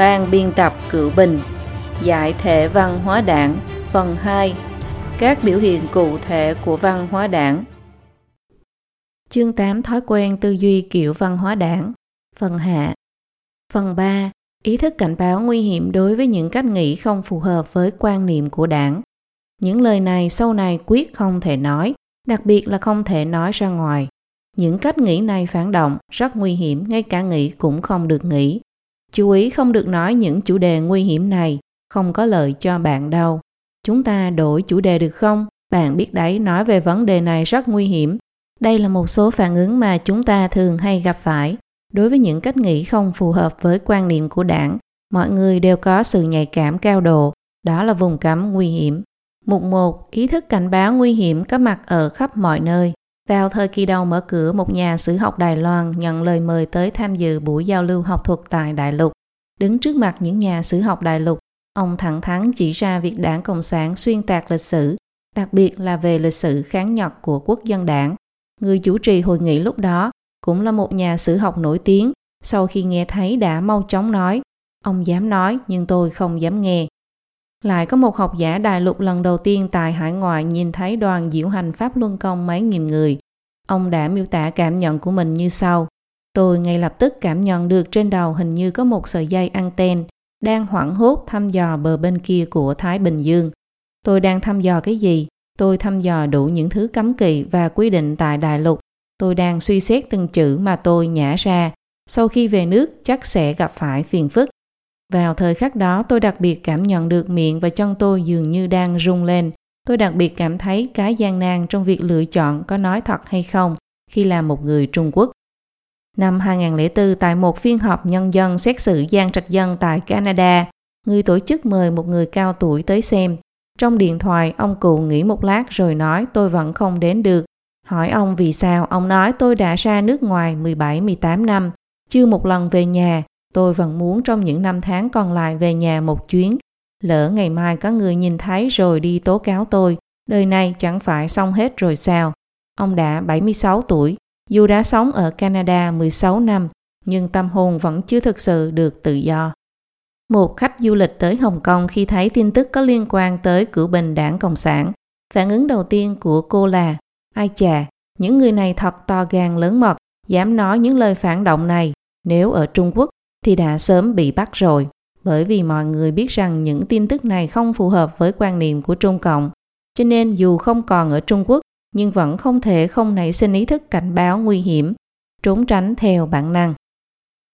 Ban biên tập Cựu Bình Giải thể văn hóa đảng Phần 2 Các biểu hiện cụ thể của văn hóa đảng Chương 8 Thói quen tư duy kiểu văn hóa đảng Phần hạ Phần 3 Ý thức cảnh báo nguy hiểm đối với những cách nghĩ không phù hợp với quan niệm của đảng. Những lời này sau này quyết không thể nói, đặc biệt là không thể nói ra ngoài. Những cách nghĩ này phản động, rất nguy hiểm, ngay cả nghĩ cũng không được nghĩ. Chú ý không được nói những chủ đề nguy hiểm này, không có lợi cho bạn đâu. Chúng ta đổi chủ đề được không? Bạn biết đấy, nói về vấn đề này rất nguy hiểm. Đây là một số phản ứng mà chúng ta thường hay gặp phải. Đối với những cách nghĩ không phù hợp với quan niệm của đảng, mọi người đều có sự nhạy cảm cao độ, đó là vùng cấm nguy hiểm. Mục 1. Ý thức cảnh báo nguy hiểm có mặt ở khắp mọi nơi. Vào thời kỳ đầu mở cửa, một nhà sử học Đài Loan nhận lời mời tới tham dự buổi giao lưu học thuật tại Đại Lục. Đứng trước mặt những nhà sử học Đại Lục, ông thẳng thắn chỉ ra việc đảng Cộng sản xuyên tạc lịch sử, đặc biệt là về lịch sử kháng Nhật của quốc dân đảng. Người chủ trì hội nghị lúc đó cũng là một nhà sử học nổi tiếng, sau khi nghe thấy đã mau chóng nói, ông dám nói nhưng tôi không dám nghe. Lại có một học giả đại lục lần đầu tiên tại hải ngoại nhìn thấy đoàn diễu hành Pháp Luân Công mấy nghìn người. Ông đã miêu tả cảm nhận của mình như sau. Tôi ngay lập tức cảm nhận được trên đầu hình như có một sợi dây anten đang hoảng hốt thăm dò bờ bên kia của Thái Bình Dương. Tôi đang thăm dò cái gì? Tôi thăm dò đủ những thứ cấm kỵ và quy định tại đại lục. Tôi đang suy xét từng chữ mà tôi nhả ra. Sau khi về nước, chắc sẽ gặp phải phiền phức. Vào thời khắc đó tôi đặc biệt cảm nhận được miệng và chân tôi dường như đang rung lên. Tôi đặc biệt cảm thấy cái gian nan trong việc lựa chọn có nói thật hay không khi là một người Trung Quốc. Năm 2004 tại một phiên họp nhân dân xét xử gian trạch dân tại Canada, người tổ chức mời một người cao tuổi tới xem. Trong điện thoại, ông cụ nghĩ một lát rồi nói tôi vẫn không đến được. Hỏi ông vì sao, ông nói tôi đã ra nước ngoài 17-18 năm, chưa một lần về nhà, Tôi vẫn muốn trong những năm tháng còn lại về nhà một chuyến. Lỡ ngày mai có người nhìn thấy rồi đi tố cáo tôi, đời này chẳng phải xong hết rồi sao? Ông đã 76 tuổi, dù đã sống ở Canada 16 năm, nhưng tâm hồn vẫn chưa thực sự được tự do. Một khách du lịch tới Hồng Kông khi thấy tin tức có liên quan tới cửu bình đảng Cộng sản. Phản ứng đầu tiên của cô là Ai chà, những người này thật to gan lớn mật, dám nói những lời phản động này. Nếu ở Trung Quốc, thì đã sớm bị bắt rồi bởi vì mọi người biết rằng những tin tức này không phù hợp với quan niệm của Trung Cộng. Cho nên dù không còn ở Trung Quốc nhưng vẫn không thể không nảy sinh ý thức cảnh báo nguy hiểm, trốn tránh theo bản năng.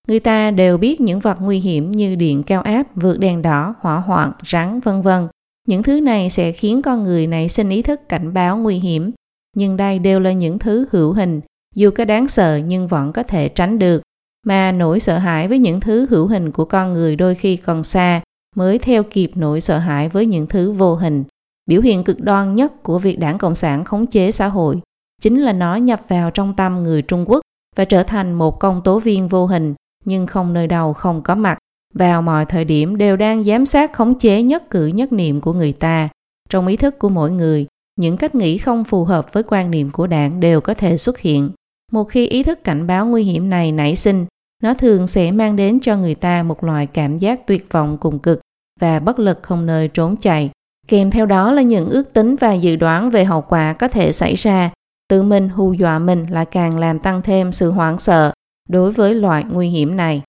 Người ta đều biết những vật nguy hiểm như điện cao áp, vượt đèn đỏ, hỏa hoạn, rắn vân vân. Những thứ này sẽ khiến con người nảy sinh ý thức cảnh báo nguy hiểm. Nhưng đây đều là những thứ hữu hình, dù có đáng sợ nhưng vẫn có thể tránh được mà nỗi sợ hãi với những thứ hữu hình của con người đôi khi còn xa mới theo kịp nỗi sợ hãi với những thứ vô hình. Biểu hiện cực đoan nhất của việc đảng Cộng sản khống chế xã hội chính là nó nhập vào trong tâm người Trung Quốc và trở thành một công tố viên vô hình nhưng không nơi đâu không có mặt vào mọi thời điểm đều đang giám sát khống chế nhất cử nhất niệm của người ta. Trong ý thức của mỗi người, những cách nghĩ không phù hợp với quan niệm của đảng đều có thể xuất hiện. Một khi ý thức cảnh báo nguy hiểm này nảy sinh, nó thường sẽ mang đến cho người ta một loại cảm giác tuyệt vọng cùng cực và bất lực không nơi trốn chạy. Kèm theo đó là những ước tính và dự đoán về hậu quả có thể xảy ra. Tự mình hù dọa mình là càng làm tăng thêm sự hoảng sợ đối với loại nguy hiểm này.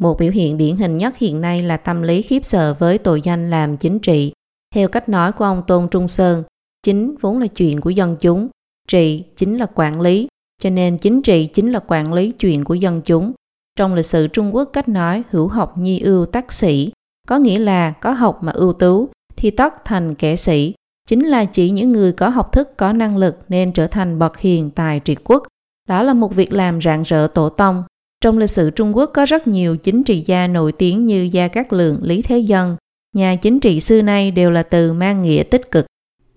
Một biểu hiện điển hình nhất hiện nay là tâm lý khiếp sợ với tội danh làm chính trị. Theo cách nói của ông Tôn Trung Sơn, chính vốn là chuyện của dân chúng, trị chính là quản lý, cho nên chính trị chính là quản lý chuyện của dân chúng. Trong lịch sử Trung Quốc cách nói hữu học nhi ưu tác sĩ, có nghĩa là có học mà ưu tú thì tất thành kẻ sĩ, chính là chỉ những người có học thức có năng lực nên trở thành bậc hiền tài triệt quốc. Đó là một việc làm rạng rỡ tổ tông. Trong lịch sử Trung Quốc có rất nhiều chính trị gia nổi tiếng như Gia Cát Lượng, Lý Thế Dân. Nhà chính trị xưa nay đều là từ mang nghĩa tích cực.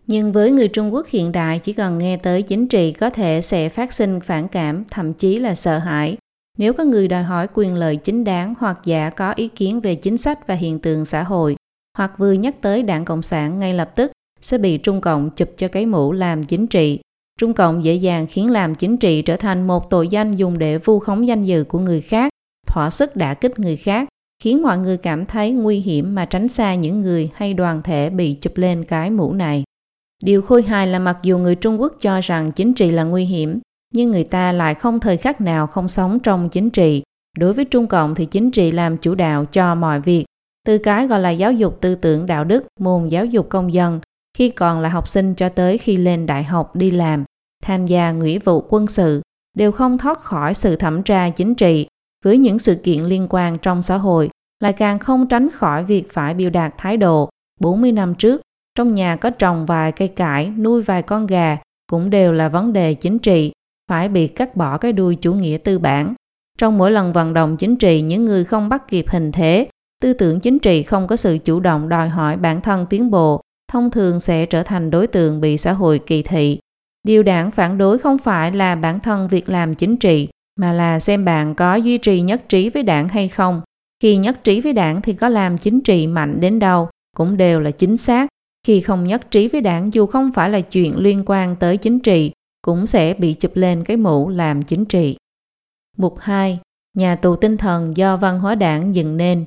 Nhưng với người Trung Quốc hiện đại chỉ cần nghe tới chính trị có thể sẽ phát sinh phản cảm, thậm chí là sợ hãi. Nếu có người đòi hỏi quyền lợi chính đáng hoặc giả có ý kiến về chính sách và hiện tượng xã hội, hoặc vừa nhắc tới đảng Cộng sản ngay lập tức sẽ bị Trung Cộng chụp cho cái mũ làm chính trị. Trung Cộng dễ dàng khiến làm chính trị trở thành một tội danh dùng để vu khống danh dự của người khác, thỏa sức đả kích người khác, khiến mọi người cảm thấy nguy hiểm mà tránh xa những người hay đoàn thể bị chụp lên cái mũ này. Điều khôi hài là mặc dù người Trung Quốc cho rằng chính trị là nguy hiểm, nhưng người ta lại không thời khắc nào không sống trong chính trị. Đối với Trung Cộng thì chính trị làm chủ đạo cho mọi việc, từ cái gọi là giáo dục tư tưởng đạo đức, môn giáo dục công dân, khi còn là học sinh cho tới khi lên đại học đi làm, tham gia nghĩa vụ quân sự, đều không thoát khỏi sự thẩm tra chính trị với những sự kiện liên quan trong xã hội, lại càng không tránh khỏi việc phải biểu đạt thái độ. 40 năm trước, trong nhà có trồng vài cây cải, nuôi vài con gà, cũng đều là vấn đề chính trị, phải bị cắt bỏ cái đuôi chủ nghĩa tư bản. Trong mỗi lần vận động chính trị, những người không bắt kịp hình thế, tư tưởng chính trị không có sự chủ động đòi hỏi bản thân tiến bộ, thông thường sẽ trở thành đối tượng bị xã hội kỳ thị. Điều đảng phản đối không phải là bản thân việc làm chính trị, mà là xem bạn có duy trì nhất trí với đảng hay không. Khi nhất trí với đảng thì có làm chính trị mạnh đến đâu cũng đều là chính xác. Khi không nhất trí với đảng dù không phải là chuyện liên quan tới chính trị, cũng sẽ bị chụp lên cái mũ làm chính trị. Mục 2. Nhà tù tinh thần do văn hóa đảng dựng nên.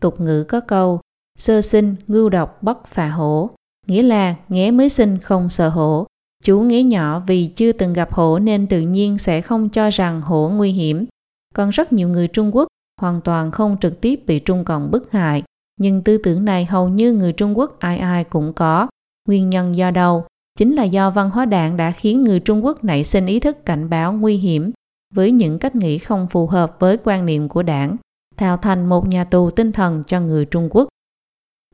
Tục ngữ có câu, sơ sinh, ngưu độc, bất phà hổ, nghĩa là nghé mới sinh không sợ hổ. Chú nghé nhỏ vì chưa từng gặp hổ nên tự nhiên sẽ không cho rằng hổ nguy hiểm. Còn rất nhiều người Trung Quốc hoàn toàn không trực tiếp bị Trung Cộng bức hại, nhưng tư tưởng này hầu như người Trung Quốc ai ai cũng có. Nguyên nhân do đâu? Chính là do văn hóa đảng đã khiến người Trung Quốc nảy sinh ý thức cảnh báo nguy hiểm với những cách nghĩ không phù hợp với quan niệm của đảng, tạo thành một nhà tù tinh thần cho người Trung Quốc.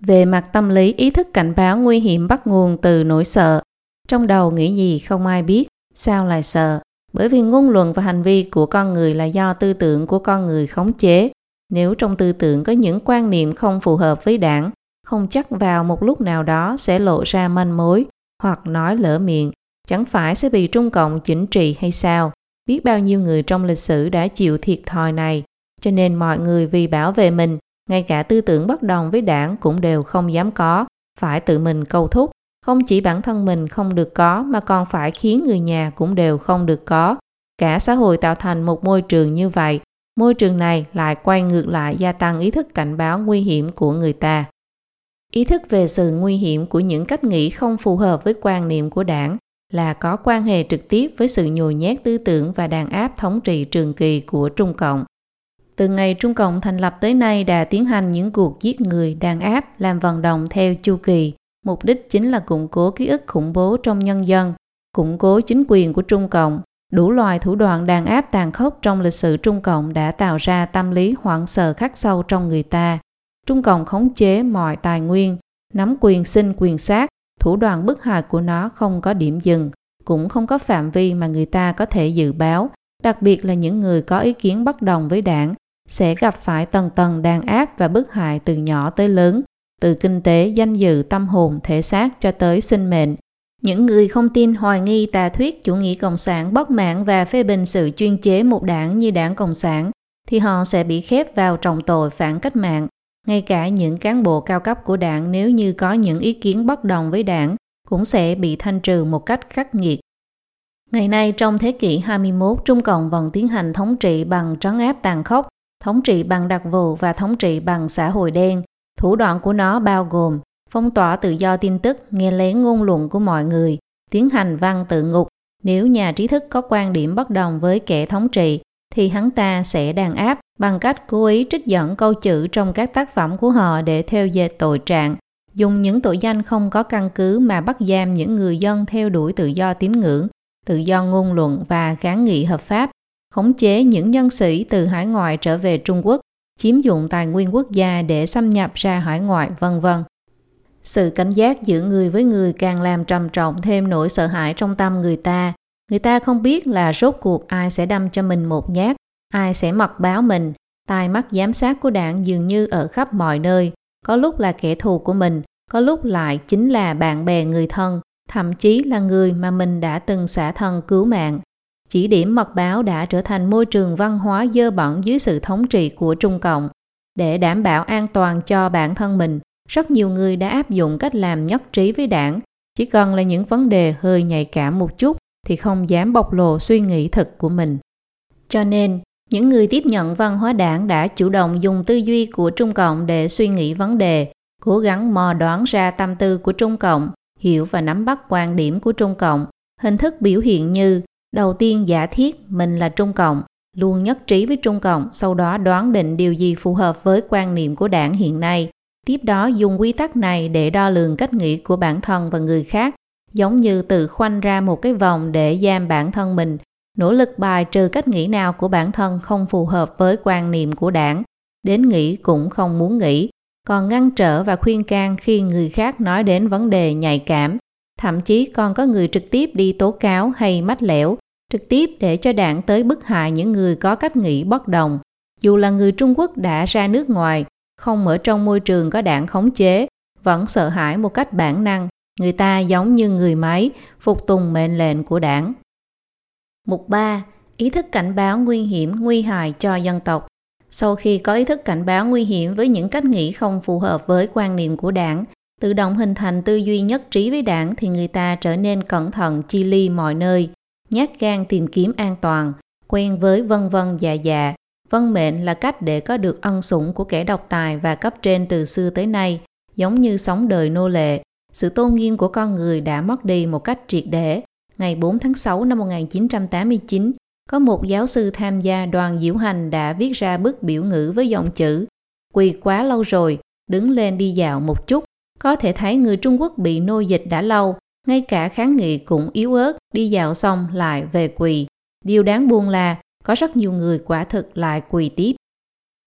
Về mặt tâm lý, ý thức cảnh báo nguy hiểm bắt nguồn từ nỗi sợ. Trong đầu nghĩ gì không ai biết, sao lại sợ? Bởi vì ngôn luận và hành vi của con người là do tư tưởng của con người khống chế. Nếu trong tư tưởng có những quan niệm không phù hợp với đảng, không chắc vào một lúc nào đó sẽ lộ ra manh mối hoặc nói lỡ miệng, chẳng phải sẽ bị Trung Cộng chỉnh trị hay sao? Biết bao nhiêu người trong lịch sử đã chịu thiệt thòi này, cho nên mọi người vì bảo vệ mình, ngay cả tư tưởng bất đồng với đảng cũng đều không dám có, phải tự mình câu thúc. Không chỉ bản thân mình không được có mà còn phải khiến người nhà cũng đều không được có. Cả xã hội tạo thành một môi trường như vậy, môi trường này lại quay ngược lại gia tăng ý thức cảnh báo nguy hiểm của người ta. Ý thức về sự nguy hiểm của những cách nghĩ không phù hợp với quan niệm của đảng là có quan hệ trực tiếp với sự nhồi nhét tư tưởng và đàn áp thống trị trường kỳ của Trung Cộng. Từ ngày Trung Cộng thành lập tới nay đã tiến hành những cuộc giết người, đàn áp, làm vận động theo chu kỳ. Mục đích chính là củng cố ký ức khủng bố trong nhân dân, củng cố chính quyền của Trung Cộng. Đủ loài thủ đoạn đàn áp tàn khốc trong lịch sử Trung Cộng đã tạo ra tâm lý hoảng sợ khắc sâu trong người ta. Trung Cộng khống chế mọi tài nguyên, nắm quyền sinh quyền sát, thủ đoạn bức hại của nó không có điểm dừng, cũng không có phạm vi mà người ta có thể dự báo, đặc biệt là những người có ý kiến bất đồng với đảng, sẽ gặp phải tầng tầng đàn áp và bức hại từ nhỏ tới lớn, từ kinh tế, danh dự, tâm hồn, thể xác cho tới sinh mệnh. Những người không tin hoài nghi tà thuyết chủ nghĩa cộng sản bất mãn và phê bình sự chuyên chế một đảng như đảng Cộng sản, thì họ sẽ bị khép vào trọng tội phản cách mạng. Ngay cả những cán bộ cao cấp của đảng nếu như có những ý kiến bất đồng với đảng cũng sẽ bị thanh trừ một cách khắc nghiệt. Ngày nay trong thế kỷ 21, Trung Cộng vẫn tiến hành thống trị bằng trấn áp tàn khốc, thống trị bằng đặc vụ và thống trị bằng xã hội đen. Thủ đoạn của nó bao gồm phong tỏa tự do tin tức, nghe lén ngôn luận của mọi người, tiến hành văn tự ngục. Nếu nhà trí thức có quan điểm bất đồng với kẻ thống trị, thì hắn ta sẽ đàn áp bằng cách cố ý trích dẫn câu chữ trong các tác phẩm của họ để theo dệt tội trạng, dùng những tội danh không có căn cứ mà bắt giam những người dân theo đuổi tự do tín ngưỡng, tự do ngôn luận và kháng nghị hợp pháp, khống chế những nhân sĩ từ hải ngoại trở về Trung Quốc, chiếm dụng tài nguyên quốc gia để xâm nhập ra hải ngoại, vân vân. Sự cảnh giác giữa người với người càng làm trầm trọng thêm nỗi sợ hãi trong tâm người ta. Người ta không biết là rốt cuộc ai sẽ đâm cho mình một nhát, ai sẽ mật báo mình. Tai mắt giám sát của đảng dường như ở khắp mọi nơi, có lúc là kẻ thù của mình, có lúc lại chính là bạn bè người thân, thậm chí là người mà mình đã từng xả thân cứu mạng. Chỉ điểm mật báo đã trở thành môi trường văn hóa dơ bẩn dưới sự thống trị của Trung Cộng. Để đảm bảo an toàn cho bản thân mình, rất nhiều người đã áp dụng cách làm nhất trí với đảng. Chỉ cần là những vấn đề hơi nhạy cảm một chút thì không dám bộc lộ suy nghĩ thật của mình. Cho nên, Những người tiếp nhận văn hóa đảng đã chủ động dùng tư duy của Trung Cộng để suy nghĩ vấn đề, cố gắng mò đoán ra tâm tư của Trung Cộng, hiểu và nắm bắt quan điểm của Trung Cộng. Hình thức biểu hiện như đầu tiên giả thiết mình là Trung Cộng, luôn nhất trí với Trung Cộng, sau đó đoán định điều gì phù hợp với quan niệm của đảng hiện nay. Tiếp đó dùng quy tắc này để đo lường cách nghĩ của bản thân và người khác, giống như tự khoanh ra một cái vòng để giam bản thân mình, nỗ lực bài trừ cách nghĩ nào của bản thân không phù hợp với quan niệm của đảng, đến nghĩ cũng không muốn nghĩ, còn ngăn trở và khuyên can khi người khác nói đến vấn đề nhạy cảm. Thậm chí còn có người trực tiếp đi tố cáo hay mách lẻo, trực tiếp để cho đảng tới bức hại những người có cách nghĩ bất đồng. Dù là người Trung Quốc đã ra nước ngoài, không ở trong môi trường có đảng khống chế, vẫn sợ hãi một cách bản năng. Người ta giống như người máy, phục tùng mệnh lệnh của đảng. Mục 3. Ý thức cảnh báo nguy hiểm, nguy hại cho dân tộc. Sau khi có ý thức cảnh báo nguy hiểm với những cách nghĩ không phù hợp với quan niệm của đảng, tự động hình thành tư duy nhất trí với đảng thì người ta trở nên cẩn thận chi ly mọi nơi, nhát gan tìm kiếm an toàn, quen với vân vân dạ dạ. Vân mệnh là cách để có được ân sủng của kẻ độc tài và cấp trên từ xưa tới nay, giống như sống đời nô lệ. Sự tôn nghiêm của con người đã mất đi một cách triệt để. Ngày 4 tháng 6 năm 1989, có một giáo sư tham gia đoàn diễu hành đã viết ra bức biểu ngữ với dòng chữ Quỳ quá lâu rồi, đứng lên đi dạo một chút. Có thể thấy người Trung Quốc bị nô dịch đã lâu, ngay cả kháng nghị cũng yếu ớt, đi dạo xong lại về quỳ. Điều đáng buồn là có rất nhiều người quả thực lại quỳ tiếp.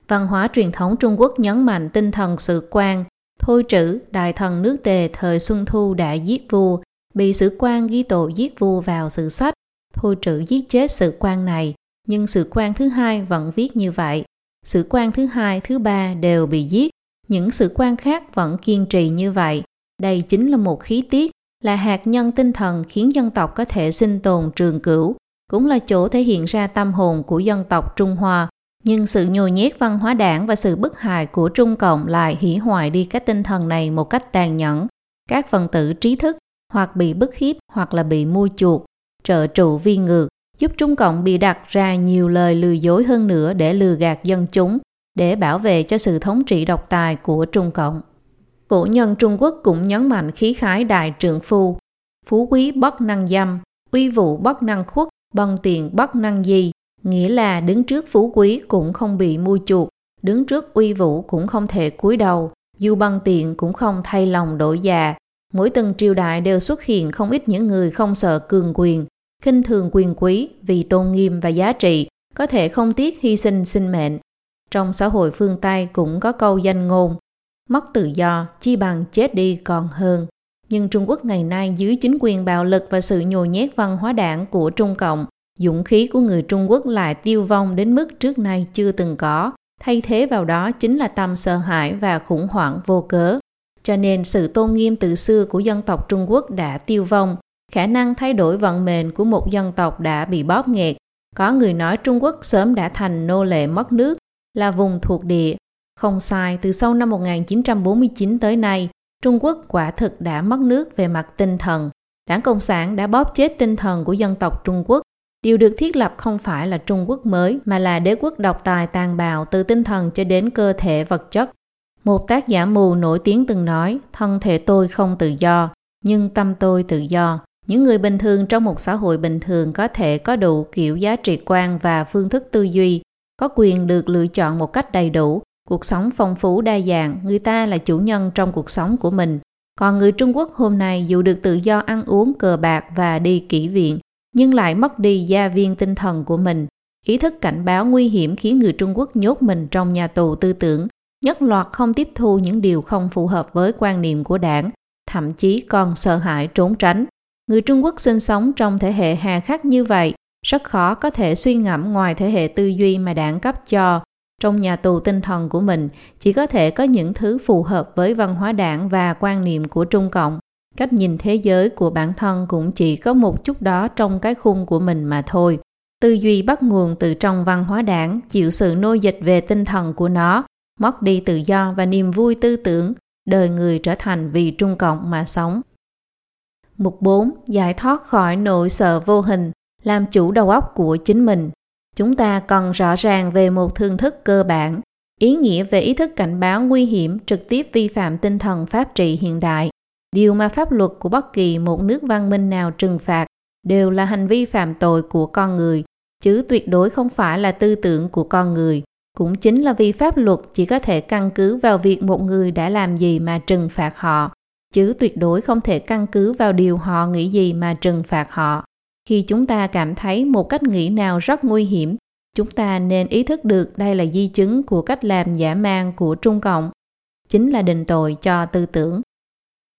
Văn hóa truyền thống Trung Quốc nhấn mạnh tinh thần sự quan. Thôi trữ, đại thần nước tề thời Xuân Thu đã giết vua, bị sử quan ghi tội giết vua vào sử sách. Thôi trữ giết chết sự quan này, nhưng sự quan thứ hai vẫn viết như vậy. Sự quan thứ hai, thứ ba đều bị giết, những sự quan khác vẫn kiên trì như vậy. Đây chính là một khí tiết là hạt nhân tinh thần khiến dân tộc có thể sinh tồn trường cửu, cũng là chỗ thể hiện ra tâm hồn của dân tộc Trung Hoa. Nhưng sự nhồi nhét văn hóa đảng và sự bức hại của Trung Cộng lại hủy hoại đi cái tinh thần này một cách tàn nhẫn. Các phần tử trí thức hoặc bị bức hiếp hoặc là bị mua chuộc, trợ trụ vi ngược, giúp Trung Cộng bị đặt ra nhiều lời lừa dối hơn nữa để lừa gạt dân chúng, để bảo vệ cho sự thống trị độc tài của Trung Cộng. Cổ nhân Trung Quốc cũng nhấn mạnh khí khái đại trượng phu, phú quý bất năng dâm, uy vụ bất năng khuất, bần tiền bất năng gì, nghĩa là đứng trước phú quý cũng không bị mua chuộc, đứng trước uy vũ cũng không thể cúi đầu, dù bần tiền cũng không thay lòng đổi già. Mỗi từng triều đại đều xuất hiện không ít những người không sợ cường quyền, khinh thường quyền quý vì tôn nghiêm và giá trị, có thể không tiếc hy sinh sinh mệnh. Trong xã hội phương Tây cũng có câu danh ngôn, mất tự do chi bằng chết đi còn hơn. Nhưng Trung Quốc ngày nay dưới chính quyền bạo lực và sự nhồi nhét văn hóa đảng của Trung Cộng, dũng khí của người Trung Quốc lại tiêu vong đến mức trước nay chưa từng có. Thay thế vào đó chính là tâm sợ hãi và khủng hoảng vô cớ. Cho nên sự tôn nghiêm từ xưa của dân tộc Trung Quốc đã tiêu vong, khả năng thay đổi vận mệnh của một dân tộc đã bị bóp nghẹt. Có người nói Trung Quốc sớm đã thành nô lệ mất nước, là vùng thuộc địa không sai, từ sau năm 1949 tới nay, Trung Quốc quả thực đã mất nước về mặt tinh thần. Đảng Cộng sản đã bóp chết tinh thần của dân tộc Trung Quốc. Điều được thiết lập không phải là Trung Quốc mới, mà là đế quốc độc tài tàn bạo từ tinh thần cho đến cơ thể vật chất. Một tác giả mù nổi tiếng từng nói, thân thể tôi không tự do, nhưng tâm tôi tự do. Những người bình thường trong một xã hội bình thường có thể có đủ kiểu giá trị quan và phương thức tư duy, có quyền được lựa chọn một cách đầy đủ, Cuộc sống phong phú đa dạng, người ta là chủ nhân trong cuộc sống của mình. Còn người Trung Quốc hôm nay dù được tự do ăn uống cờ bạc và đi kỹ viện, nhưng lại mất đi gia viên tinh thần của mình. Ý thức cảnh báo nguy hiểm khiến người Trung Quốc nhốt mình trong nhà tù tư tưởng, nhất loạt không tiếp thu những điều không phù hợp với quan niệm của đảng, thậm chí còn sợ hãi trốn tránh. Người Trung Quốc sinh sống trong thể hệ hà khắc như vậy, rất khó có thể suy ngẫm ngoài thể hệ tư duy mà đảng cấp cho, trong nhà tù tinh thần của mình chỉ có thể có những thứ phù hợp với văn hóa đảng và quan niệm của Trung Cộng. Cách nhìn thế giới của bản thân cũng chỉ có một chút đó trong cái khung của mình mà thôi. Tư duy bắt nguồn từ trong văn hóa đảng, chịu sự nô dịch về tinh thần của nó, mất đi tự do và niềm vui tư tưởng, đời người trở thành vì Trung Cộng mà sống. Mục 4. Giải thoát khỏi nỗi sợ vô hình, làm chủ đầu óc của chính mình. Chúng ta cần rõ ràng về một thương thức cơ bản, ý nghĩa về ý thức cảnh báo nguy hiểm trực tiếp vi phạm tinh thần pháp trị hiện đại. Điều mà pháp luật của bất kỳ một nước văn minh nào trừng phạt đều là hành vi phạm tội của con người, chứ tuyệt đối không phải là tư tưởng của con người. Cũng chính là vì pháp luật chỉ có thể căn cứ vào việc một người đã làm gì mà trừng phạt họ, chứ tuyệt đối không thể căn cứ vào điều họ nghĩ gì mà trừng phạt họ. Khi chúng ta cảm thấy một cách nghĩ nào rất nguy hiểm, chúng ta nên ý thức được đây là di chứng của cách làm giả mang của Trung Cộng, chính là định tội cho tư tưởng.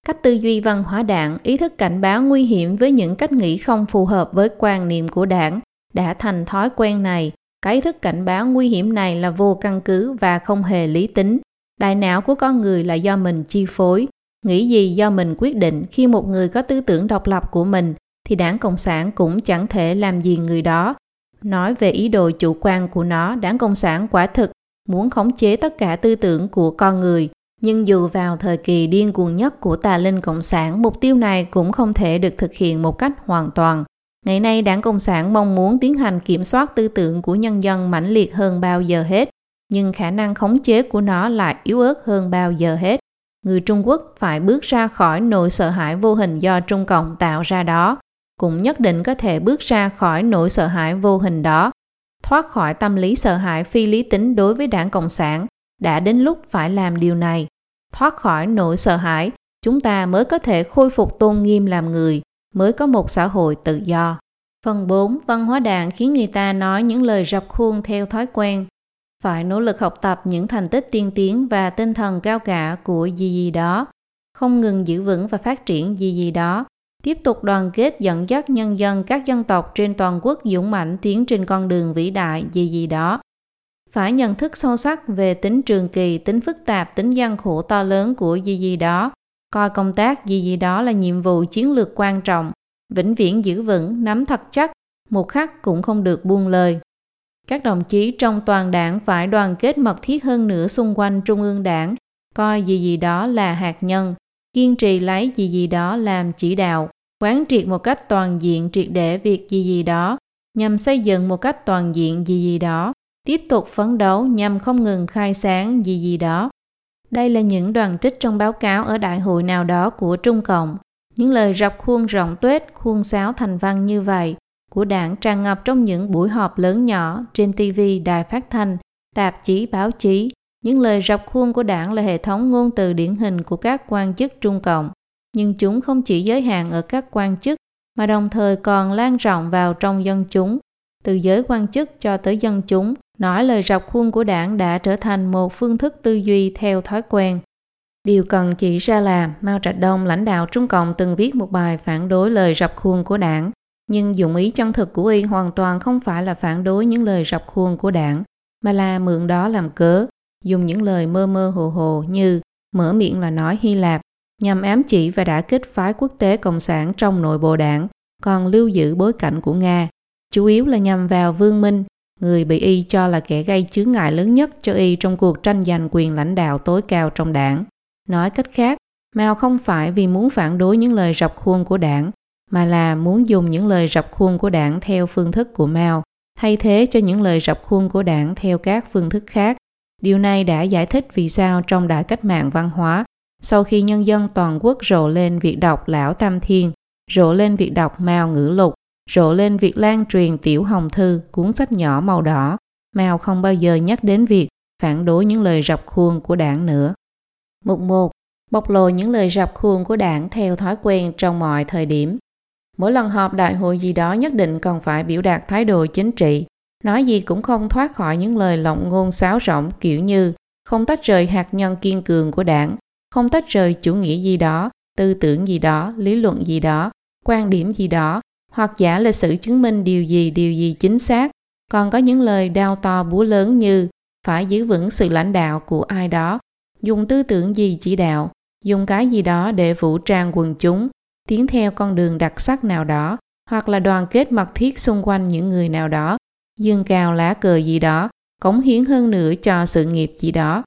Cách tư duy văn hóa đảng ý thức cảnh báo nguy hiểm với những cách nghĩ không phù hợp với quan niệm của đảng đã thành thói quen này. Cái ý thức cảnh báo nguy hiểm này là vô căn cứ và không hề lý tính. Đại não của con người là do mình chi phối, nghĩ gì do mình quyết định khi một người có tư tưởng độc lập của mình thì đảng Cộng sản cũng chẳng thể làm gì người đó. Nói về ý đồ chủ quan của nó, đảng Cộng sản quả thực muốn khống chế tất cả tư tưởng của con người. Nhưng dù vào thời kỳ điên cuồng nhất của tà linh Cộng sản, mục tiêu này cũng không thể được thực hiện một cách hoàn toàn. Ngày nay, đảng Cộng sản mong muốn tiến hành kiểm soát tư tưởng của nhân dân mãnh liệt hơn bao giờ hết, nhưng khả năng khống chế của nó lại yếu ớt hơn bao giờ hết. Người Trung Quốc phải bước ra khỏi nỗi sợ hãi vô hình do Trung Cộng tạo ra đó cũng nhất định có thể bước ra khỏi nỗi sợ hãi vô hình đó, thoát khỏi tâm lý sợ hãi phi lý tính đối với đảng Cộng sản, đã đến lúc phải làm điều này. Thoát khỏi nỗi sợ hãi, chúng ta mới có thể khôi phục tôn nghiêm làm người, mới có một xã hội tự do. Phần 4. Văn hóa đảng khiến người ta nói những lời rập khuôn theo thói quen. Phải nỗ lực học tập những thành tích tiên tiến và tinh thần cao cả của gì gì đó, không ngừng giữ vững và phát triển gì gì đó, tiếp tục đoàn kết dẫn dắt nhân dân các dân tộc trên toàn quốc dũng mãnh tiến trên con đường vĩ đại gì gì đó. Phải nhận thức sâu sắc về tính trường kỳ, tính phức tạp, tính gian khổ to lớn của gì gì đó. Coi công tác gì gì đó là nhiệm vụ chiến lược quan trọng, vĩnh viễn giữ vững, nắm thật chắc, một khắc cũng không được buông lời. Các đồng chí trong toàn đảng phải đoàn kết mật thiết hơn nữa xung quanh trung ương đảng, coi gì gì đó là hạt nhân, kiên trì lấy gì gì đó làm chỉ đạo, quán triệt một cách toàn diện triệt để việc gì gì đó, nhằm xây dựng một cách toàn diện gì gì đó, tiếp tục phấn đấu nhằm không ngừng khai sáng gì gì đó. Đây là những đoàn trích trong báo cáo ở đại hội nào đó của Trung Cộng. Những lời rập khuôn rộng tuếch, khuôn sáo thành văn như vậy của đảng tràn ngập trong những buổi họp lớn nhỏ trên TV, đài phát thanh, tạp chí, báo chí, những lời rập khuôn của đảng là hệ thống ngôn từ điển hình của các quan chức Trung Cộng, nhưng chúng không chỉ giới hạn ở các quan chức mà đồng thời còn lan rộng vào trong dân chúng. Từ giới quan chức cho tới dân chúng, nói lời rập khuôn của đảng đã trở thành một phương thức tư duy theo thói quen. Điều cần chỉ ra là Mao Trạch Đông, lãnh đạo Trung Cộng từng viết một bài phản đối lời rập khuôn của đảng, nhưng dụng ý chân thực của y hoàn toàn không phải là phản đối những lời rập khuôn của đảng, mà là mượn đó làm cớ dùng những lời mơ mơ hồ hồ như mở miệng là nói Hy Lạp nhằm ám chỉ và đã kích phái quốc tế cộng sản trong nội bộ đảng, còn lưu giữ bối cảnh của Nga, chủ yếu là nhằm vào Vương Minh, người bị y cho là kẻ gây chướng ngại lớn nhất cho y trong cuộc tranh giành quyền lãnh đạo tối cao trong đảng. Nói cách khác, Mao không phải vì muốn phản đối những lời rập khuôn của đảng, mà là muốn dùng những lời rập khuôn của đảng theo phương thức của Mao, thay thế cho những lời rập khuôn của đảng theo các phương thức khác Điều này đã giải thích vì sao trong đại cách mạng văn hóa, sau khi nhân dân toàn quốc rộ lên việc đọc Lão Tam Thiên, rộ lên việc đọc Mao Ngữ Lục, rộ lên việc lan truyền Tiểu Hồng Thư, cuốn sách nhỏ màu đỏ, Mao không bao giờ nhắc đến việc phản đối những lời rập khuôn của đảng nữa. Mục 1. Bộc lộ những lời rập khuôn của đảng theo thói quen trong mọi thời điểm. Mỗi lần họp đại hội gì đó nhất định cần phải biểu đạt thái độ chính trị, nói gì cũng không thoát khỏi những lời lộng ngôn xáo rỗng kiểu như không tách rời hạt nhân kiên cường của đảng, không tách rời chủ nghĩa gì đó, tư tưởng gì đó, lý luận gì đó, quan điểm gì đó, hoặc giả lịch sử chứng minh điều gì điều gì chính xác. Còn có những lời đau to búa lớn như phải giữ vững sự lãnh đạo của ai đó, dùng tư tưởng gì chỉ đạo, dùng cái gì đó để vũ trang quần chúng, tiến theo con đường đặc sắc nào đó, hoặc là đoàn kết mật thiết xung quanh những người nào đó dương cao lá cờ gì đó, cống hiến hơn nữa cho sự nghiệp gì đó.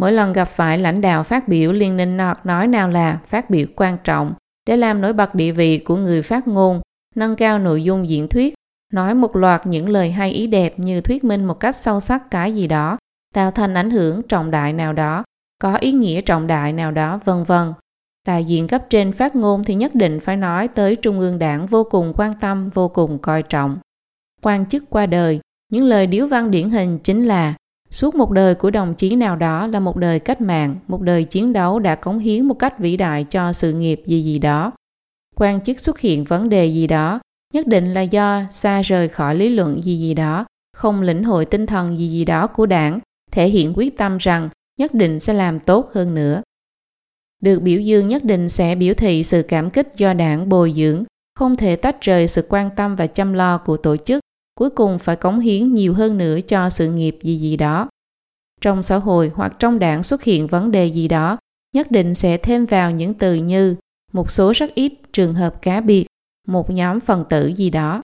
Mỗi lần gặp phải lãnh đạo phát biểu liên ninh nọt nói nào là phát biểu quan trọng để làm nổi bật địa vị của người phát ngôn, nâng cao nội dung diễn thuyết, nói một loạt những lời hay ý đẹp như thuyết minh một cách sâu sắc cái gì đó, tạo thành ảnh hưởng trọng đại nào đó, có ý nghĩa trọng đại nào đó, vân vân. Đại diện cấp trên phát ngôn thì nhất định phải nói tới Trung ương đảng vô cùng quan tâm, vô cùng coi trọng. Quan chức qua đời, những lời điếu văn điển hình chính là Suốt một đời của đồng chí nào đó là một đời cách mạng, một đời chiến đấu đã cống hiến một cách vĩ đại cho sự nghiệp gì gì đó. Quan chức xuất hiện vấn đề gì đó, nhất định là do xa rời khỏi lý luận gì gì đó, không lĩnh hội tinh thần gì gì đó của đảng, thể hiện quyết tâm rằng nhất định sẽ làm tốt hơn nữa. Được biểu dương nhất định sẽ biểu thị sự cảm kích do đảng bồi dưỡng, không thể tách rời sự quan tâm và chăm lo của tổ chức cuối cùng phải cống hiến nhiều hơn nữa cho sự nghiệp gì gì đó. Trong xã hội hoặc trong đảng xuất hiện vấn đề gì đó, nhất định sẽ thêm vào những từ như một số rất ít trường hợp cá biệt, một nhóm phần tử gì đó.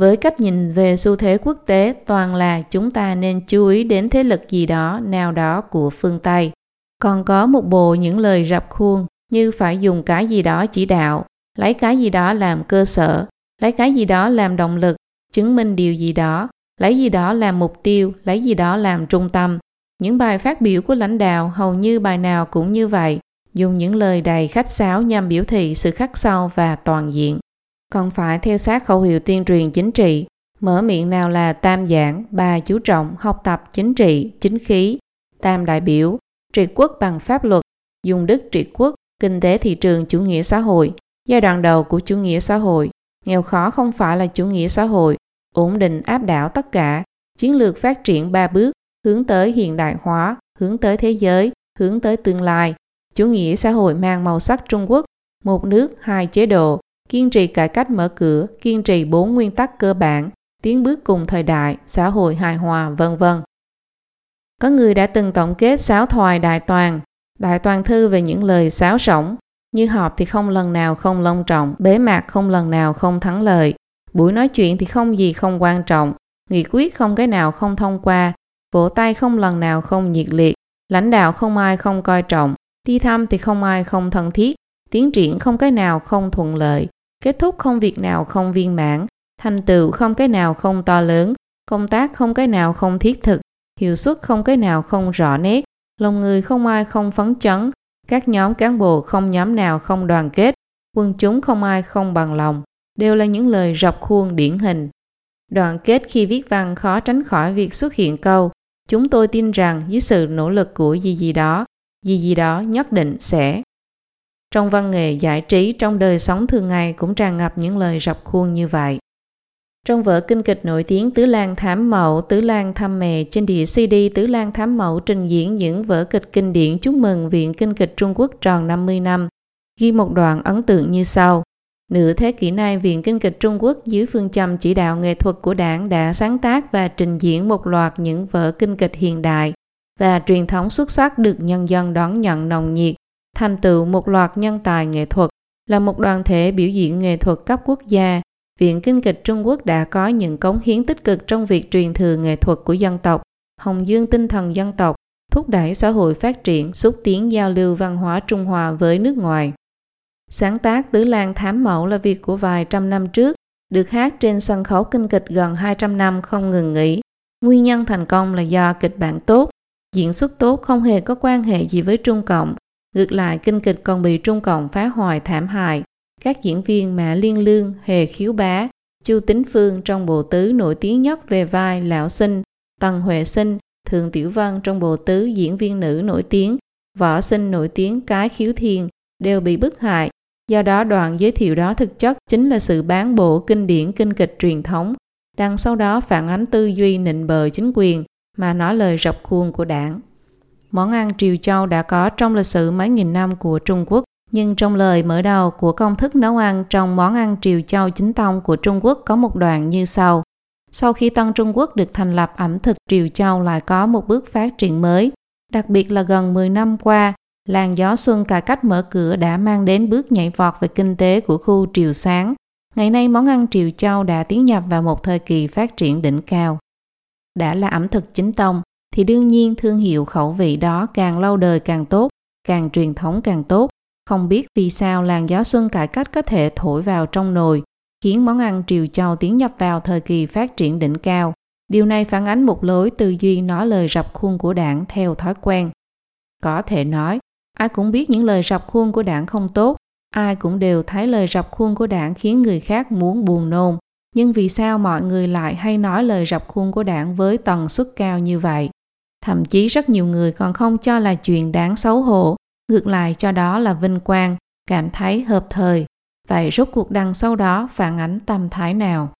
Với cách nhìn về xu thế quốc tế toàn là chúng ta nên chú ý đến thế lực gì đó nào đó của phương Tây. Còn có một bộ những lời rập khuôn như phải dùng cái gì đó chỉ đạo, lấy cái gì đó làm cơ sở, lấy cái gì đó làm động lực, chứng minh điều gì đó, lấy gì đó làm mục tiêu, lấy gì đó làm trung tâm. Những bài phát biểu của lãnh đạo hầu như bài nào cũng như vậy, dùng những lời đầy khách sáo nhằm biểu thị sự khắc sâu và toàn diện. Còn phải theo sát khẩu hiệu tuyên truyền chính trị, mở miệng nào là tam giảng, ba chú trọng, học tập chính trị, chính khí, tam đại biểu, trị quốc bằng pháp luật, dùng đức trị quốc, kinh tế thị trường chủ nghĩa xã hội, giai đoạn đầu của chủ nghĩa xã hội, nghèo khó không phải là chủ nghĩa xã hội, ổn định áp đảo tất cả, chiến lược phát triển ba bước, hướng tới hiện đại hóa, hướng tới thế giới, hướng tới tương lai. Chủ nghĩa xã hội mang màu sắc Trung Quốc, một nước, hai chế độ, kiên trì cải cách mở cửa, kiên trì bốn nguyên tắc cơ bản, tiến bước cùng thời đại, xã hội hài hòa, vân vân. Có người đã từng tổng kết sáu thoại đại toàn, đại toàn thư về những lời sáo rỗng, như họp thì không lần nào không long trọng, bế mạc không lần nào không thắng lợi, buổi nói chuyện thì không gì không quan trọng, nghị quyết không cái nào không thông qua, vỗ tay không lần nào không nhiệt liệt, lãnh đạo không ai không coi trọng, đi thăm thì không ai không thân thiết, tiến triển không cái nào không thuận lợi, kết thúc không việc nào không viên mãn, thành tựu không cái nào không to lớn, công tác không cái nào không thiết thực, hiệu suất không cái nào không rõ nét, lòng người không ai không phấn chấn, các nhóm cán bộ không nhóm nào không đoàn kết, quân chúng không ai không bằng lòng, đều là những lời rọc khuôn điển hình. Đoàn kết khi viết văn khó tránh khỏi việc xuất hiện câu Chúng tôi tin rằng với sự nỗ lực của gì gì đó, gì gì đó nhất định sẽ. Trong văn nghệ giải trí trong đời sống thường ngày cũng tràn ngập những lời rập khuôn như vậy. Trong vở kinh kịch nổi tiếng Tứ Lan Thám Mậu, Tứ Lan Thăm Mè trên đĩa CD Tứ Lan Thám Mậu trình diễn những vở kịch kinh điển chúc mừng Viện Kinh kịch Trung Quốc tròn 50 năm, ghi một đoạn ấn tượng như sau. Nửa thế kỷ nay, Viện Kinh kịch Trung Quốc dưới phương châm chỉ đạo nghệ thuật của đảng đã sáng tác và trình diễn một loạt những vở kinh kịch hiện đại và truyền thống xuất sắc được nhân dân đón nhận nồng nhiệt, thành tựu một loạt nhân tài nghệ thuật, là một đoàn thể biểu diễn nghệ thuật cấp quốc gia. Viện Kinh kịch Trung Quốc đã có những cống hiến tích cực trong việc truyền thừa nghệ thuật của dân tộc, hồng dương tinh thần dân tộc, thúc đẩy xã hội phát triển, xúc tiến giao lưu văn hóa Trung Hoa với nước ngoài. Sáng tác Tứ Lan Thám Mẫu là việc của vài trăm năm trước, được hát trên sân khấu kinh kịch gần 200 năm không ngừng nghỉ. Nguyên nhân thành công là do kịch bản tốt, diễn xuất tốt không hề có quan hệ gì với Trung Cộng. Ngược lại, kinh kịch còn bị Trung Cộng phá hoại thảm hại. Các diễn viên Mã Liên Lương, Hề Khiếu Bá, Chu Tính Phương trong bộ tứ nổi tiếng nhất về vai Lão Sinh, Tần Huệ Sinh, Thường Tiểu Vân trong bộ tứ diễn viên nữ nổi tiếng, Võ Sinh nổi tiếng Cái Khiếu Thiên đều bị bức hại Do đó đoạn giới thiệu đó thực chất chính là sự bán bộ kinh điển kinh kịch truyền thống, đằng sau đó phản ánh tư duy nịnh bờ chính quyền mà nói lời rập khuôn của đảng. Món ăn triều châu đã có trong lịch sử mấy nghìn năm của Trung Quốc, nhưng trong lời mở đầu của công thức nấu ăn trong món ăn triều châu chính tông của Trung Quốc có một đoạn như sau. Sau khi Tân Trung Quốc được thành lập ẩm thực triều châu lại có một bước phát triển mới, đặc biệt là gần 10 năm qua, Làn gió xuân cải cách mở cửa đã mang đến bước nhảy vọt về kinh tế của khu Triều Sáng. Ngày nay món ăn Triều Châu đã tiến nhập vào một thời kỳ phát triển đỉnh cao. Đã là ẩm thực chính tông, thì đương nhiên thương hiệu khẩu vị đó càng lâu đời càng tốt, càng truyền thống càng tốt. Không biết vì sao làn gió xuân cải cách có thể thổi vào trong nồi, khiến món ăn triều châu tiến nhập vào thời kỳ phát triển đỉnh cao. Điều này phản ánh một lối tư duy nói lời rập khuôn của đảng theo thói quen. Có thể nói, ai cũng biết những lời rập khuôn của đảng không tốt, ai cũng đều thấy lời rập khuôn của đảng khiến người khác muốn buồn nôn. Nhưng vì sao mọi người lại hay nói lời rập khuôn của đảng với tần suất cao như vậy? Thậm chí rất nhiều người còn không cho là chuyện đáng xấu hổ, ngược lại cho đó là vinh quang, cảm thấy hợp thời. Vậy rốt cuộc đằng sau đó phản ánh tâm thái nào?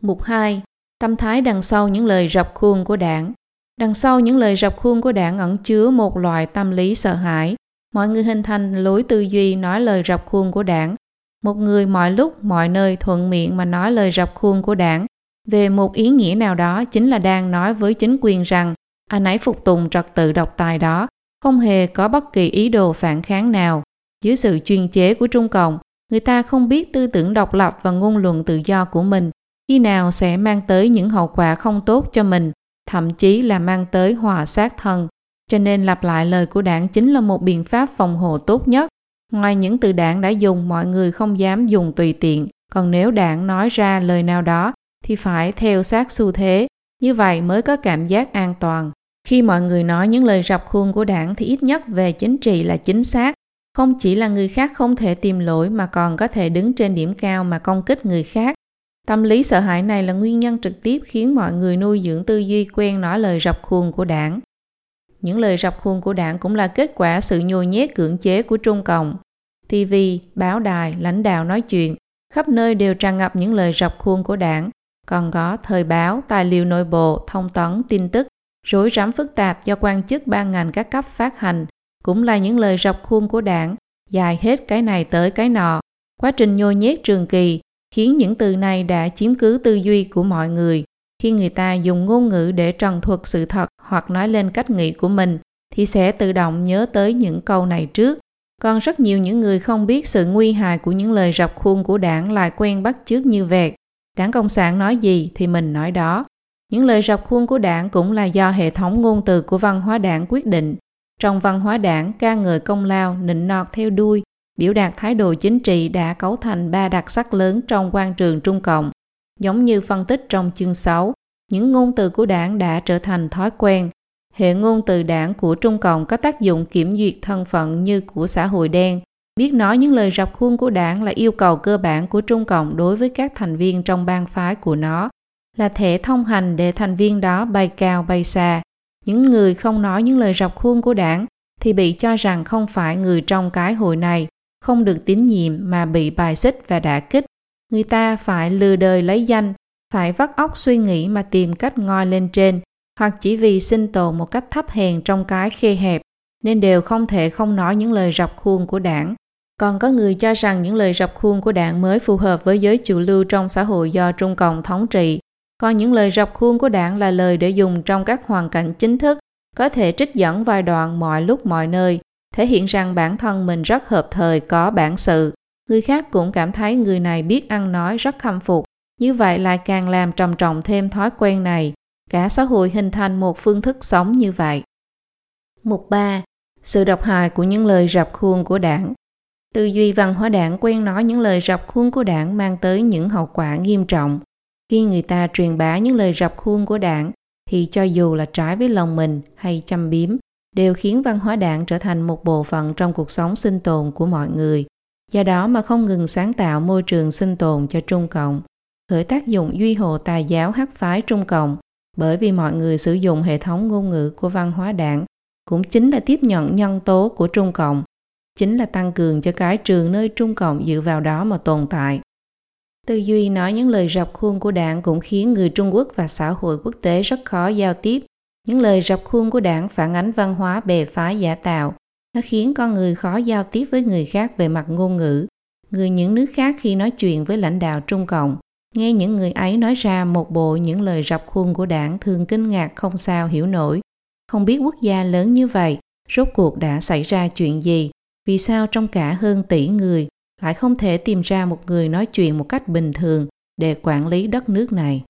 Mục 2. Tâm thái đằng sau những lời rập khuôn của đảng. Đằng sau những lời rập khuôn của đảng ẩn chứa một loại tâm lý sợ hãi. Mọi người hình thành lối tư duy nói lời rập khuôn của đảng. Một người mọi lúc, mọi nơi thuận miệng mà nói lời rập khuôn của đảng về một ý nghĩa nào đó chính là đang nói với chính quyền rằng anh ấy phục tùng trật tự độc tài đó, không hề có bất kỳ ý đồ phản kháng nào. Dưới sự chuyên chế của Trung Cộng, người ta không biết tư tưởng độc lập và ngôn luận tự do của mình khi nào sẽ mang tới những hậu quả không tốt cho mình, thậm chí là mang tới hòa sát thân. Cho nên lặp lại lời của đảng chính là một biện pháp phòng hộ tốt nhất. Ngoài những từ đảng đã dùng, mọi người không dám dùng tùy tiện. Còn nếu đảng nói ra lời nào đó thì phải theo sát xu thế, như vậy mới có cảm giác an toàn. Khi mọi người nói những lời rập khuôn của đảng thì ít nhất về chính trị là chính xác. Không chỉ là người khác không thể tìm lỗi mà còn có thể đứng trên điểm cao mà công kích người khác. Tâm lý sợ hãi này là nguyên nhân trực tiếp khiến mọi người nuôi dưỡng tư duy quen nói lời rập khuôn của đảng. Những lời rập khuôn của đảng cũng là kết quả sự nhồi nhét cưỡng chế của Trung Cộng. TV, báo đài, lãnh đạo nói chuyện, khắp nơi đều tràn ngập những lời rập khuôn của đảng, còn có thời báo, tài liệu nội bộ, thông tấn, tin tức, rối rắm phức tạp do quan chức ban ngành các cấp phát hành, cũng là những lời rập khuôn của đảng, dài hết cái này tới cái nọ. Quá trình nhô nhét trường kỳ khiến những từ này đã chiếm cứ tư duy của mọi người. Khi người ta dùng ngôn ngữ để trần thuật sự thật hoặc nói lên cách nghĩ của mình, thì sẽ tự động nhớ tới những câu này trước. Còn rất nhiều những người không biết sự nguy hại của những lời rập khuôn của đảng lại quen bắt chước như vẹt. Đảng Cộng sản nói gì thì mình nói đó. Những lời rập khuôn của đảng cũng là do hệ thống ngôn từ của văn hóa đảng quyết định. Trong văn hóa đảng, ca ngợi công lao, nịnh nọt theo đuôi, biểu đạt thái độ chính trị đã cấu thành ba đặc sắc lớn trong quan trường Trung Cộng. Giống như phân tích trong chương 6, những ngôn từ của đảng đã trở thành thói quen. Hệ ngôn từ đảng của Trung Cộng có tác dụng kiểm duyệt thân phận như của xã hội đen. Biết nói những lời rập khuôn của đảng là yêu cầu cơ bản của Trung Cộng đối với các thành viên trong bang phái của nó, là thể thông hành để thành viên đó bày cào bày xà Những người không nói những lời rọc khuôn của đảng thì bị cho rằng không phải người trong cái hội này, không được tín nhiệm mà bị bài xích và đả kích. Người ta phải lừa đời lấy danh, phải vắt óc suy nghĩ mà tìm cách ngoi lên trên, hoặc chỉ vì sinh tồn một cách thấp hèn trong cái khe hẹp, nên đều không thể không nói những lời rọc khuôn của đảng. Còn có người cho rằng những lời rập khuôn của đảng mới phù hợp với giới chủ lưu trong xã hội do Trung Cộng thống trị. Còn những lời rập khuôn của đảng là lời để dùng trong các hoàn cảnh chính thức, có thể trích dẫn vài đoạn mọi lúc mọi nơi, thể hiện rằng bản thân mình rất hợp thời có bản sự. Người khác cũng cảm thấy người này biết ăn nói rất khâm phục. Như vậy lại càng làm trầm trọng thêm thói quen này. Cả xã hội hình thành một phương thức sống như vậy. Mục 3. Sự độc hại của những lời rập khuôn của đảng Tư duy văn hóa đảng quen nói những lời rập khuôn của đảng mang tới những hậu quả nghiêm trọng. Khi người ta truyền bá những lời rập khuôn của đảng, thì cho dù là trái với lòng mình hay châm biếm, đều khiến văn hóa đảng trở thành một bộ phận trong cuộc sống sinh tồn của mọi người. Do đó mà không ngừng sáng tạo môi trường sinh tồn cho Trung Cộng, khởi tác dụng duy hộ tài giáo hắc phái Trung Cộng, bởi vì mọi người sử dụng hệ thống ngôn ngữ của văn hóa đảng cũng chính là tiếp nhận nhân tố của Trung Cộng, chính là tăng cường cho cái trường nơi Trung Cộng dựa vào đó mà tồn tại. Tư duy nói những lời rập khuôn của đảng cũng khiến người Trung Quốc và xã hội quốc tế rất khó giao tiếp. Những lời rập khuôn của đảng phản ánh văn hóa bề phái giả tạo. Nó khiến con người khó giao tiếp với người khác về mặt ngôn ngữ. Người những nước khác khi nói chuyện với lãnh đạo Trung Cộng, nghe những người ấy nói ra một bộ những lời rập khuôn của đảng thường kinh ngạc không sao hiểu nổi. Không biết quốc gia lớn như vậy, rốt cuộc đã xảy ra chuyện gì? Vì sao trong cả hơn tỷ người lại không thể tìm ra một người nói chuyện một cách bình thường để quản lý đất nước này.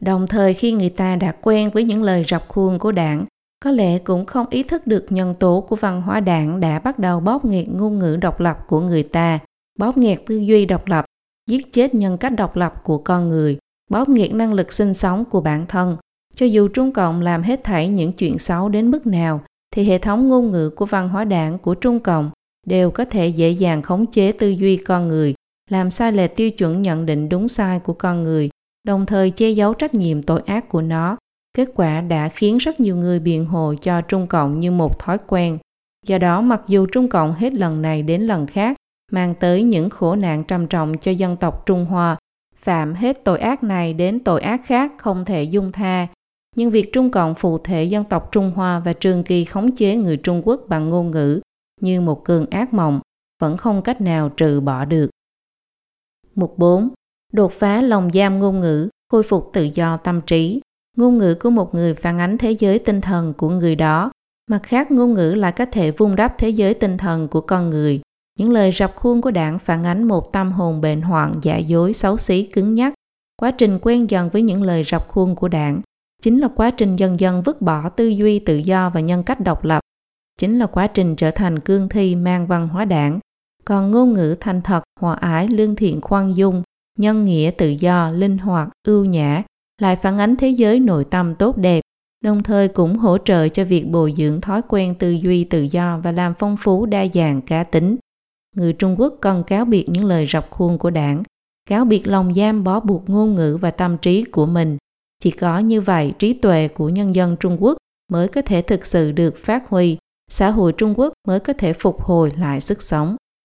Đồng thời khi người ta đã quen với những lời rập khuôn của đảng, có lẽ cũng không ý thức được nhân tố của văn hóa đảng đã bắt đầu bóp nghẹt ngôn ngữ độc lập của người ta, bóp nghẹt tư duy độc lập, giết chết nhân cách độc lập của con người, bóp nghẹt năng lực sinh sống của bản thân. Cho dù Trung Cộng làm hết thảy những chuyện xấu đến mức nào, thì hệ thống ngôn ngữ của văn hóa đảng của Trung Cộng đều có thể dễ dàng khống chế tư duy con người, làm sai lệch tiêu chuẩn nhận định đúng sai của con người, đồng thời che giấu trách nhiệm tội ác của nó. Kết quả đã khiến rất nhiều người biện hộ cho Trung Cộng như một thói quen. Do đó, mặc dù Trung Cộng hết lần này đến lần khác mang tới những khổ nạn trầm trọng cho dân tộc Trung Hoa, phạm hết tội ác này đến tội ác khác không thể dung tha, nhưng việc Trung Cộng phụ thể dân tộc Trung Hoa và trường kỳ khống chế người Trung Quốc bằng ngôn ngữ như một cơn ác mộng vẫn không cách nào trừ bỏ được. Mục 4. Đột phá lòng giam ngôn ngữ, khôi phục tự do tâm trí. Ngôn ngữ của một người phản ánh thế giới tinh thần của người đó. Mặt khác, ngôn ngữ là có thể vun đắp thế giới tinh thần của con người. Những lời rập khuôn của đảng phản ánh một tâm hồn bệnh hoạn giả dối xấu xí cứng nhắc. Quá trình quen dần với những lời rập khuôn của đảng chính là quá trình dần dần vứt bỏ tư duy tự do và nhân cách độc lập chính là quá trình trở thành cương thi mang văn hóa đảng còn ngôn ngữ thành thật hòa ái lương thiện khoan dung nhân nghĩa tự do linh hoạt ưu nhã lại phản ánh thế giới nội tâm tốt đẹp đồng thời cũng hỗ trợ cho việc bồi dưỡng thói quen tư duy tự do và làm phong phú đa dạng cá tính. Người trung quốc cần cáo biệt những lời rập khuôn của đảng cáo biệt lòng giam bó buộc ngôn ngữ và tâm trí của mình. Chỉ có như vậy trí tuệ của nhân dân Trung Quốc mới có thể thực sự được phát huy, xã hội Trung Quốc mới có thể phục hồi lại sức sống.